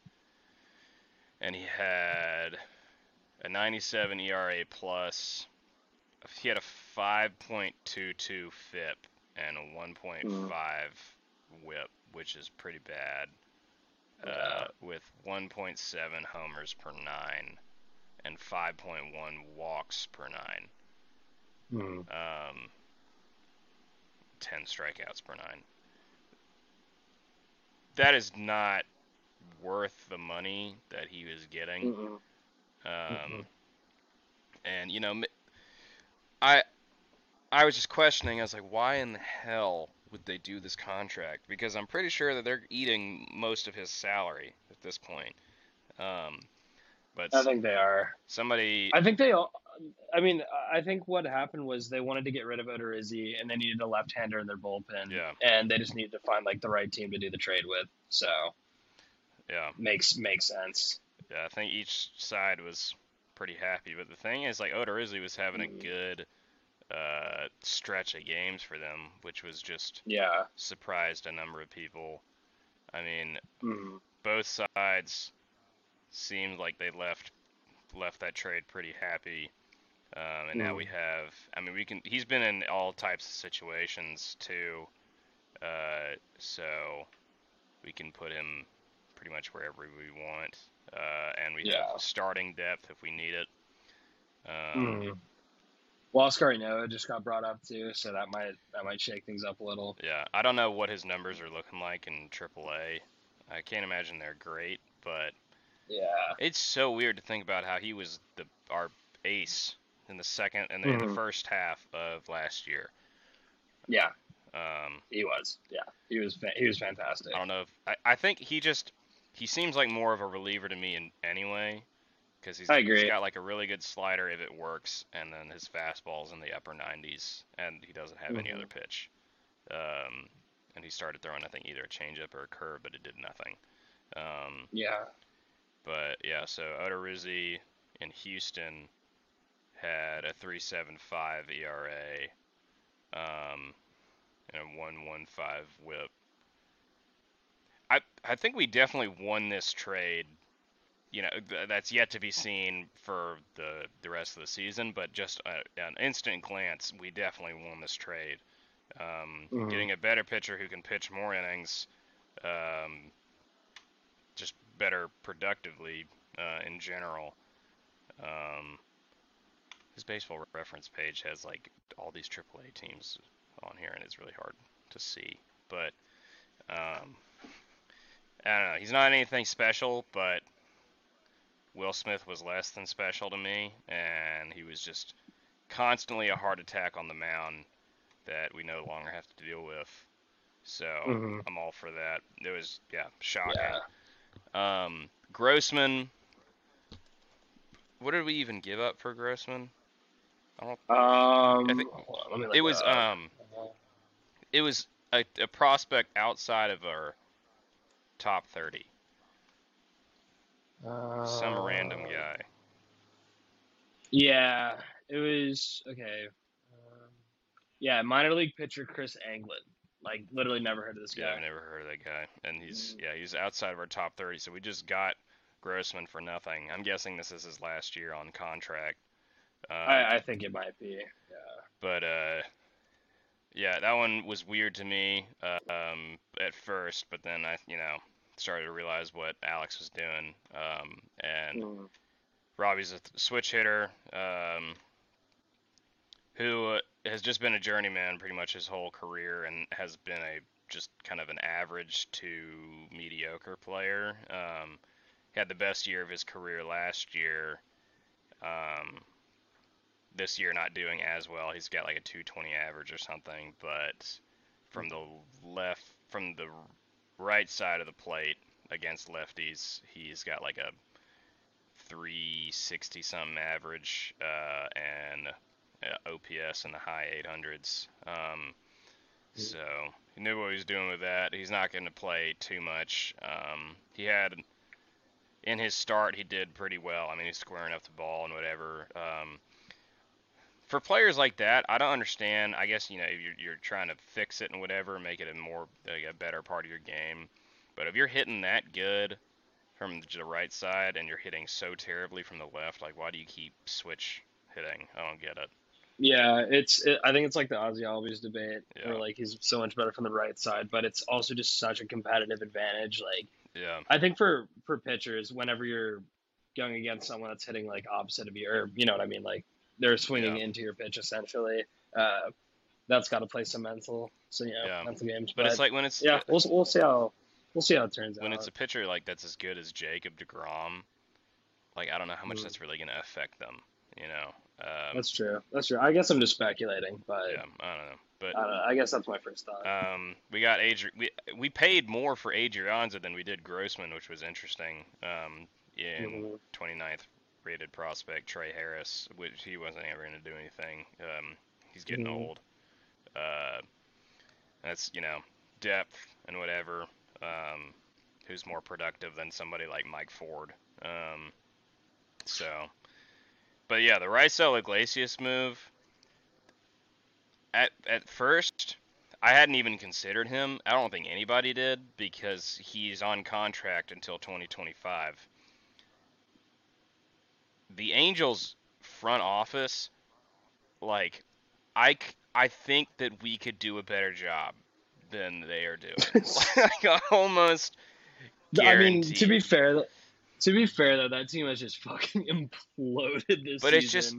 and he had a 97 ERA plus. He had a 5.22 FIP and a 1.5 WHIP, which is pretty bad. Uh, with 1.7 homers per nine and 5.1 walks per nine Mm. um, 10 strikeouts per nine. That is not worth the money that he was getting. Mm-mm. Um, and you know, I. I was just questioning. I was like, why in the hell would they do this contract? Because I'm pretty sure that they're eating most of his salary at this point. Um, but I think they are. somebody, I think they all. I mean, I think what happened was they wanted to get rid of Odorizzi, and they needed a left-hander in their bullpen. Yeah. And they just needed to find like the right team to do the trade with. So yeah, makes makes sense. Yeah, I think each side was pretty happy. But the thing is, like Odorizzi was having a Mhm. good uh, stretch of games for them, which was just Yeah. surprised a number of people. I mean, Mm. both sides seemed like they left left that trade pretty happy. Um, and now we have, I mean, we can. He's been in all types of situations too, uh, so we can put him pretty much wherever we want. Uh, and we Yeah. have starting depth if we need it. Um, Mm. Well, Huascar Ynoa just got brought up too, so that might that might shake things up a little. Yeah, I don't know what his numbers are looking like in AAA. I can't imagine they're great, but Yeah. it's so weird to think about how he was the our ace in the second and in the Mhm. first half of last year. Yeah, Um, he was. Yeah, he was. Fa- he was fantastic. I don't know if I, I think he just he seems like more of a reliever to me in anyway because he's, he's got like a really good slider if it works, and then his fastball's in the upper 90s, and he doesn't have any Mhm. other pitch. Um, and he started throwing I think either a changeup or a curve, but it did nothing. Um, Yeah. But yeah, so Odorizzi in Houston had a 3.75 ERA, um, and a 1.15 WHIP. I I think we definitely won this trade. You know, th- that's yet to be seen for the the rest of the season, but just a, an instant glance, we definitely won this trade. Um, Mhm. Getting a better pitcher who can pitch more innings, um, just better productively uh, in general. Um, his baseball reference page has like all these AAA teams on here, and it's really hard to see. But um, I don't know. He's not anything special, but Will Smith was less than special to me, and he was just constantly a heart attack on the mound that we no longer have to deal with. So Mhm. I'm all for that. It was yeah, shocking. Yeah. Um, Grossman. What did we even give up for Grossman? I don't. Um, I think- on, let me It was up. um. It was a, a prospect outside of our top thirty. Some random Uh, guy. Yeah, it was okay. Um, yeah, minor league pitcher Kris Anglin. Like literally never heard of this Yeah, guy. I've never heard of that guy, and he's Mm. yeah he's outside of our top thirty. So we just got Grossman for nothing. I'm guessing this is his last year on contract. Um, I, I think it might be. Yeah. but uh, yeah, that one was weird to me uh, um, at first, but then I you know started to realize what Alex was doing, um, and Mm. Robbie's a switch hitter um, who uh, has just been a journeyman pretty much his whole career and has been a just kind of an average to mediocre player. Um, had the best year of his career last year. Um, this year not doing as well. He's got like a 220 average or something, but from the left, from the right side of the plate against lefties, he's got like a 360 something average uh, and uh, OPS in the high 800s. Um, so he knew what he was doing with that. He's not going to play too much. Um, he had in his start, he did pretty well. I mean, he's squaring up the ball and whatever. Um, for players like that, I don't understand. I guess you know you're, you're trying to fix it and whatever, make it a more like a better part of your game. But if you're hitting that good from the right side and you're hitting so terribly from the left, like why do you keep switch hitting? I don't get it. Yeah, it's. It, I think it's like the Ozzie Albies debate, Yeah. where like he's so much better from the right side, but it's also just such a competitive advantage. Like Yeah, I think for for pitchers, whenever you're going against someone that's hitting like opposite of you, or you know what I mean, like they're swinging Yeah. into your pitch essentially. Uh, that's got to play some mental, so you know, Yeah. mental games. but it's like when it's yeah, we'll we'll see how we'll see how it turns when out. When it's a pitcher like that's as good as Jacob Degrom. Like I don't know how much Mm. that's really going to affect them. You know. Um, That's true. That's true. I guess I'm just speculating, but yeah, I don't know, but. I, don't know. I guess that's my first thought. Um, we got Adri- we we paid more for Adrianza than we did Grossman, which was interesting. Um, in Mhm. 29th rated prospect Trey Harris, which he wasn't ever going to do anything. Um, he's getting Mhm. old. Uh, that's you know depth and whatever. Um, who's more productive than somebody like Mike Ford? Um, so, but yeah, the Raisel Iglesias move. At at first, I hadn't even considered him. I don't think anybody did because he's on contract until 2025. The Angels front office, like, I, I think that we could do a better job than they are doing. like, almost I mean, to be fair, to be fair though, that team has just fucking imploded this But it's just-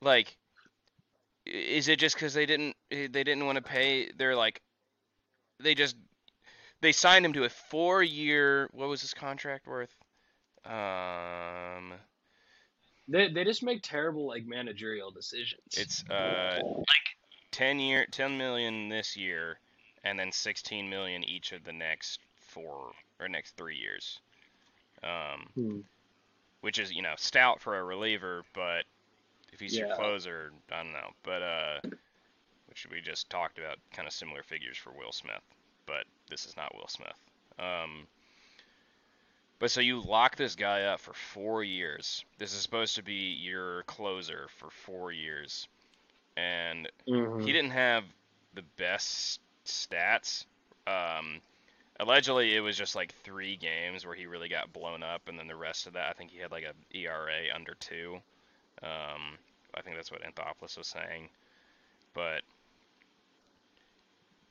like is it just because they didn't they didn't want to pay they're like they just they signed him to a four year what was his contract worth? Um they they just make terrible like managerial decisions. it's uh like 10 year 10 million this year and then 16 million each of the next four or next three years um Hmm. which is you know stout for a reliever, but if he's your closer, I don't know. But uh, which we just talked about, kind of similar figures for Will Smith, but this is not Will Smith. Um, but so you lock this guy up for four years. This is supposed to be your closer for four years, and Mhm. he didn't have the best stats. Um, allegedly, it was just like three games where he really got blown up, and then the rest of that, I think he had like a ERA under two. Um, I think that's what Anthopoulos was saying. But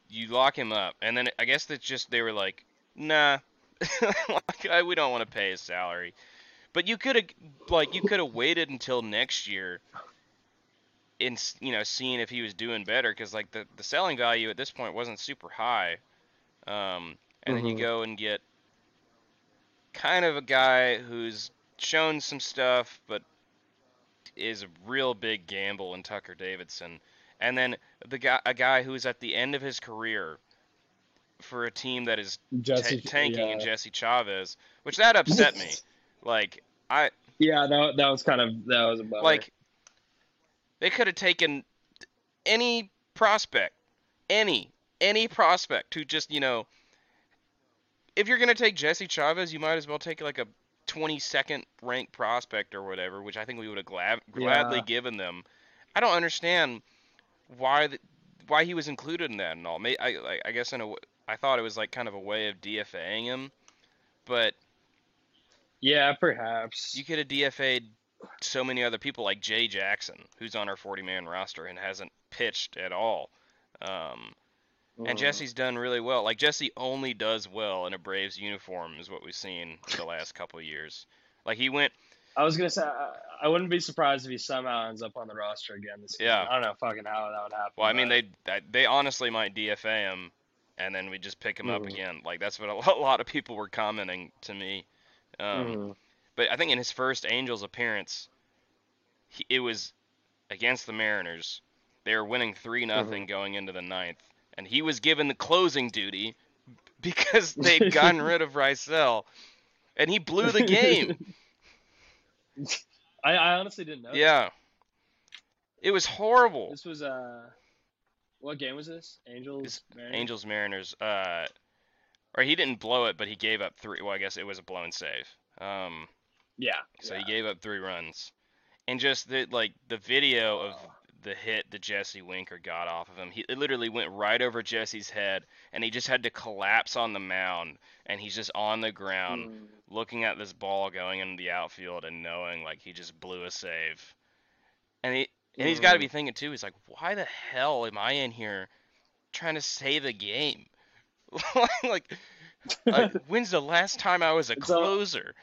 you lock him up, and then I guess that's just they were like, nah, like, I- we don't want to pay his salary. But you could have, like, you could have waited until next year in you know seeing if he was doing better because like the the selling value at this point wasn't super high. Um, and then you Mhm. go and get kind of a guy who's shown some stuff, but is a real big gamble in Tucker Davidson. And then the guy, a guy who's at the end of his career for a team that is Jesse ta- tanking yeah. and Jesse Chavez, which that upset me. Like I Yeah, that, that was kind of that was a bummer. like they could have taken any prospect, any any prospect who just you know, if you're gonna take Jesse Chavez, you might as well take like a 22nd ranked prospect or whatever, which I think we would have glad, gladly Yeah. given them. I don't understand why the, why he was included in that and all. May, I I guess in a I thought it was like kind of a way of DFAing him, but yeah, perhaps. you could have DFA'd so many other people like Jay Jackson, who's on our 40 man roster and hasn't pitched at all. Um, and Mhm. Jesse's done really well. Like Jesse only does well in a Braves uniform, is what we've seen the last couple of years. Like he went, I was gonna say I, wouldn't be surprised if he somehow ends up on the roster again this season. Yeah. I don't know fucking how that would happen. well, I mean they they honestly might DFA him, and then we just pick him up Mhm. again. Like that's what a lot of people were commenting to me. Um, Mhm. But I think in his first Angels appearance, he, it was against the Mariners. They were winning three nothing going into the ninth, and he was given the closing duty because they'd gotten rid of Raisel, and he blew the game. I, I honestly didn't know. that. yeah, it was horrible. This was uh, what game was this? Angels. Mariners? Angels Mariners. Uh, or he didn't blow it, but he gave up three. Well, I guess it was a blown save. Um, Yeah. so yeah. he gave up three runs, and just the like the video of the hit that Jesse Winker got off of him. He it literally went right over Jesse's head, and he just had to collapse on the mound, and he's just on the ground Mm. looking at this ball going into the outfield and knowing like he just blew a save. And he and he's got to be thinking too. He's like, why the hell am I in here trying to save a game? like, like, when's the last time I was a It's closer?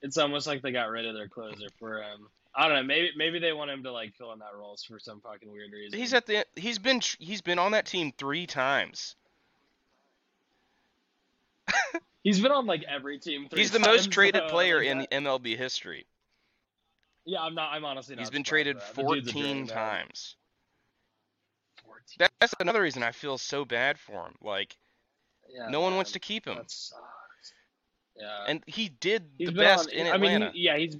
It's almost like they got rid of their closer for um. I don't know. Maybe maybe they want him to like fill in that role for some fucking weird reason. He's at the he's been he's been on that team three times. He's been on like every team. Three He's the most traded so, player like, in MLB history. Yeah, I'm not. I'm honestly not. He's been traded by that. The dude's a 14 dream, man. times. 14. That's another reason I feel so bad for him. Like Yeah, no one wants to keep him, That sucks. Yeah. and he did He's the best on, in I mean, Atlanta. he- yeah, he's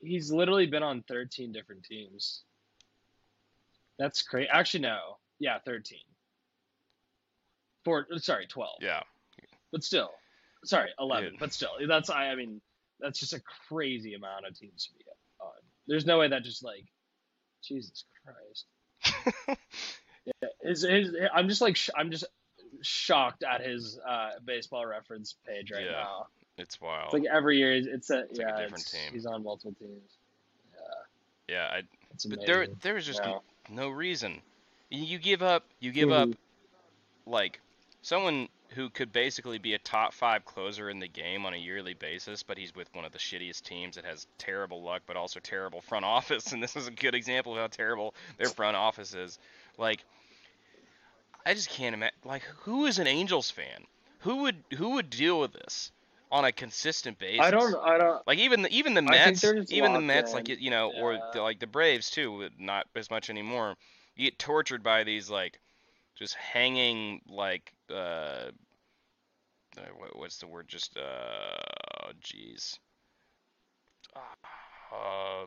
he's literally been on 13 different teams. That's crazy. Actually, no. Yeah, 13. Four. Sorry, 12. yeah, But still, sorry, 11. Dude. But still, that's I. I mean, that's just a crazy amount of teams to be on. There's no way that just like, Jesus Christ. Yeah, his, his, I'm just like sh- I'm just shocked at his uh, baseball reference page right Yeah. now. it's wild. It's like every year it's a It's like a yeah, different team. He's on multiple teams. Yeah, yeah, I, it's but there there was just Yeah. no reason. You give up you give up Mhm. like someone who could basically be a top five closer in the game on a yearly basis, but he's with one of the shittiest teams that has terrible luck, but also terrible front office. And this is a good example of how terrible their front office is. Like, I just can't imagine. Like, who is an Angels fan? Who would who would deal with this on a consistent basis? I don't. I don't. Like even the, even the Mets, even the Mets, like you know, or the, like the Braves too, not as much anymore. You get tortured by these like just hanging like uh, uh what's the word? Just uh, jeez, uh,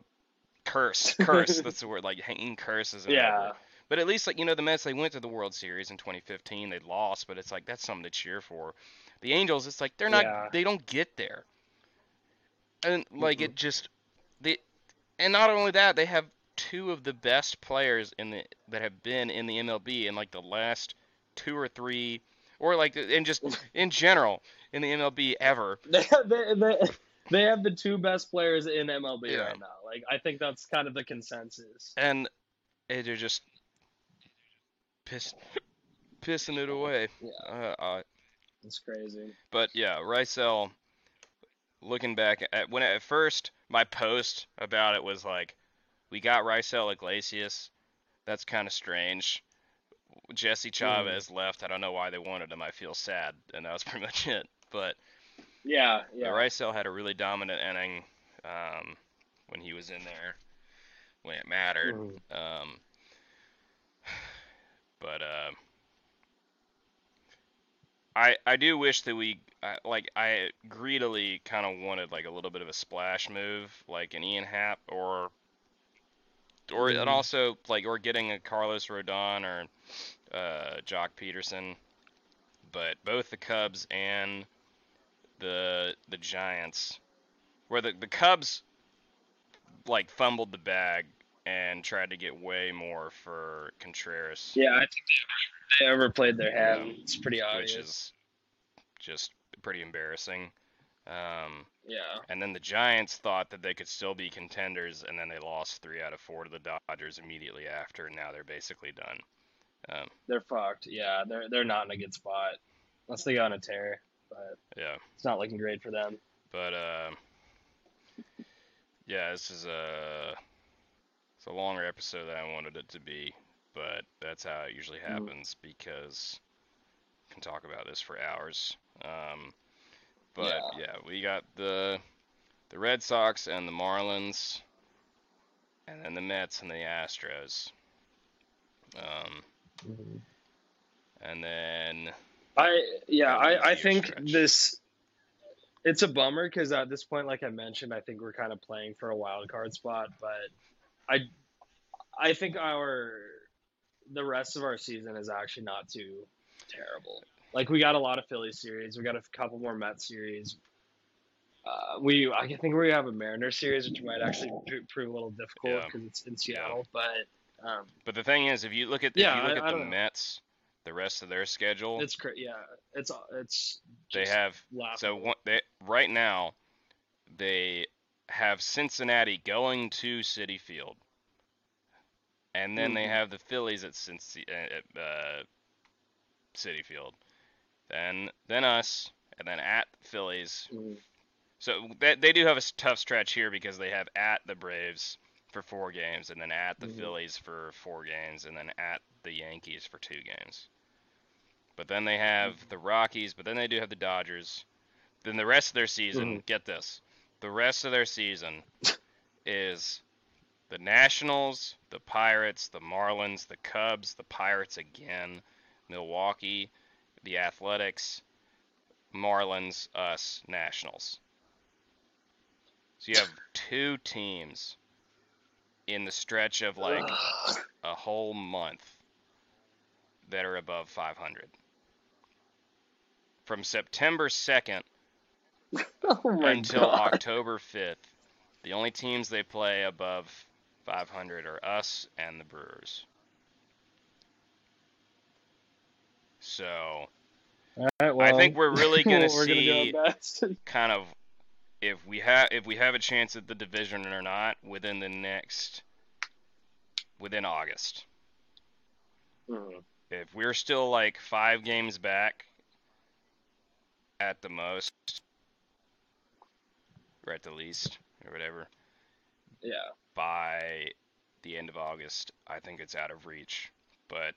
curse, curse. that's the word. Like hanging curses. and Yeah. whatever. But at least like you know the Mets, they went to the World Series in 2015. They lost, but it's like that's something to cheer for. The Angels, it's like they're not. Yeah. They don't get there. And like it just they and not only that, they have two of the best players in the that have been in the MLB in like the last two or three or like in just in general in the MLB ever. They, they, they, they have the two best players in MLB Yeah. right now. Like I think that's kind of the consensus. And they're just piss, pissing it away. Yeah. Uh, uh, It's crazy. But yeah, Raisel. Looking back at when at first my post about it was like, we got Raisel Iglesias. That's kind of strange. Jesse Chavez left. I don't know why they wanted him. I feel sad, and that was pretty much it. But Yeah, yeah. Raisel had a really dominant inning um, when he was in there when it mattered. Mhm. Um, but uh, I I do wish that we I, like I greedily kind of wanted like a little bit of a splash move, like an Ian Happ or or and Mhm. also like or getting a Carlos Rodon or uh, Joc Pederson. But both the Cubs and the the Giants, where the the Cubs like fumbled the bag and tried to get way more for Contreras, Yeah, I think they, they overplayed their hand. Um, it's pretty obvious. which is just pretty embarrassing. Um, Yeah. and then the Giants thought that they could still be contenders, and then they lost three out of four to the Dodgers immediately after, and now they're basically done. Um, They're fucked. Yeah, they're they're not in a good spot unless they go on a tear. But yeah, it's not looking great for them. but uh, yeah, this is a it's a longer episode than I wanted it to be, but that's how it usually Mhm. happens because I can talk about this for hours. Um, but Yeah. yeah, we got the the Red Sox and the Marlins, and then the Mets and the Astros. Um, and then I yeah, I, I think stretch. this it's a bummer because at this point, like I mentioned, I think we're kind of playing for a wild card spot. But I I think our the rest of our season is actually not too terrible. Like we got a lot of Philly series, we got a couple more Mets series. Uh, we I think we have a Mariners series, which might actually pr- prove a little difficult Yeah. because it's in Seattle. But um, But the thing is, if you look at Yeah, if you look I- at I the don't know. Mets, the rest of their schedule, it's cra- yeah, it's it's they have so one, they, right now they have Cincinnati going to Citi Field, and then they Mhm. have the Phillies at Cincy, uh, uh, Citi Field, then then us, and then at Phillies. Mhm. So they, they do have a tough stretch here because they have at the Braves for four games, and then at the Mhm. Phillies for four games, and then at the Yankees for two games. But then they have the Rockies, but then they do have the Dodgers. Then the rest of their season, Mhm. get this, the rest of their season is the Nationals, the Pirates, the Marlins, the Cubs, the Pirates again, Milwaukee, the Athletics, Marlins, us, Nationals. So you have two teams in the stretch of like a whole month that are above 500. From September 2nd oh until god. October 5th, the only teams they play above 500 are us and the Brewers. So All right, I think we're really gonna we're see gonna do our best. kind of if we have if we have a chance at the division or not within the next within August. Mhm. If we're still like five games back at the most, or at the least, or whatever, Yeah. by the end of August, I think it's out of reach. But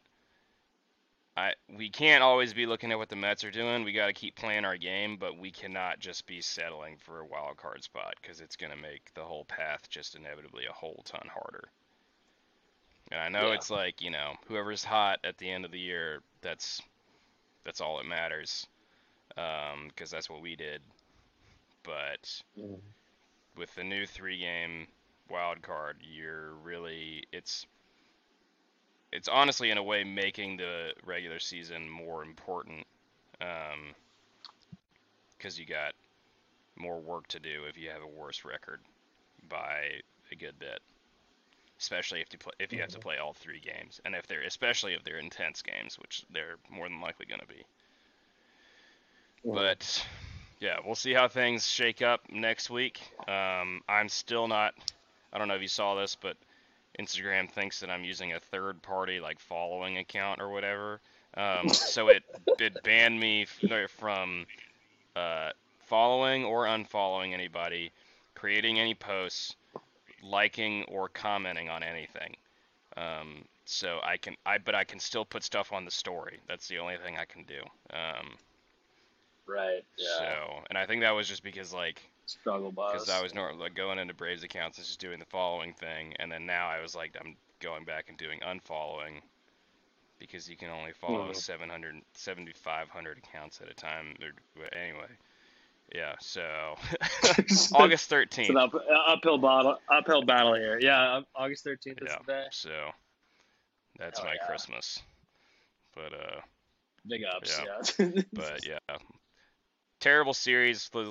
I we can't always be looking at what the Mets are doing. We got to keep playing our game, but we cannot just be settling for a wild card spot because it's going to make the whole path just inevitably a whole ton harder. And I know Yeah. it's like you know whoever's hot at the end of the year, that's that's all that matters, because that's what we did. But Mhm. with the new three game wild card, you're really it's it's honestly in a way making the regular season more important um, because you got more work to do if you have a worse record by a good bit especially if you play if you have to mm-hmm. play all three games and if they're especially if they're intense games which they're more than likely going to be mm-hmm. but yeah, we'll see how things shake up next week. Um, I'm still not. I don't know if you saw this, but Instagram thinks that I'm using a third-party like following account or whatever. Um, so it it banned me f- from uh, following or unfollowing anybody, creating any posts, liking or commenting on anything. Um, so I can I but I can still put stuff on the story. That's the only thing I can do. Um, Right. Yeah. so and I think that was just because like Struggle bus. because I was nor- like going into Braves accounts and just doing the following thing, and then now I was like I'm going back and doing unfollowing because you can only follow Mhm. 700 7,500 accounts at a time. But anyway, yeah. So August It's 13th. an up, uphill battle. Uphill battle here. Yeah. um, August thirteenth is Yeah. the day. So that's Hell my yeah. Christmas. But uh, Big ups. Yeah. Yeah. but yeah, terrible series.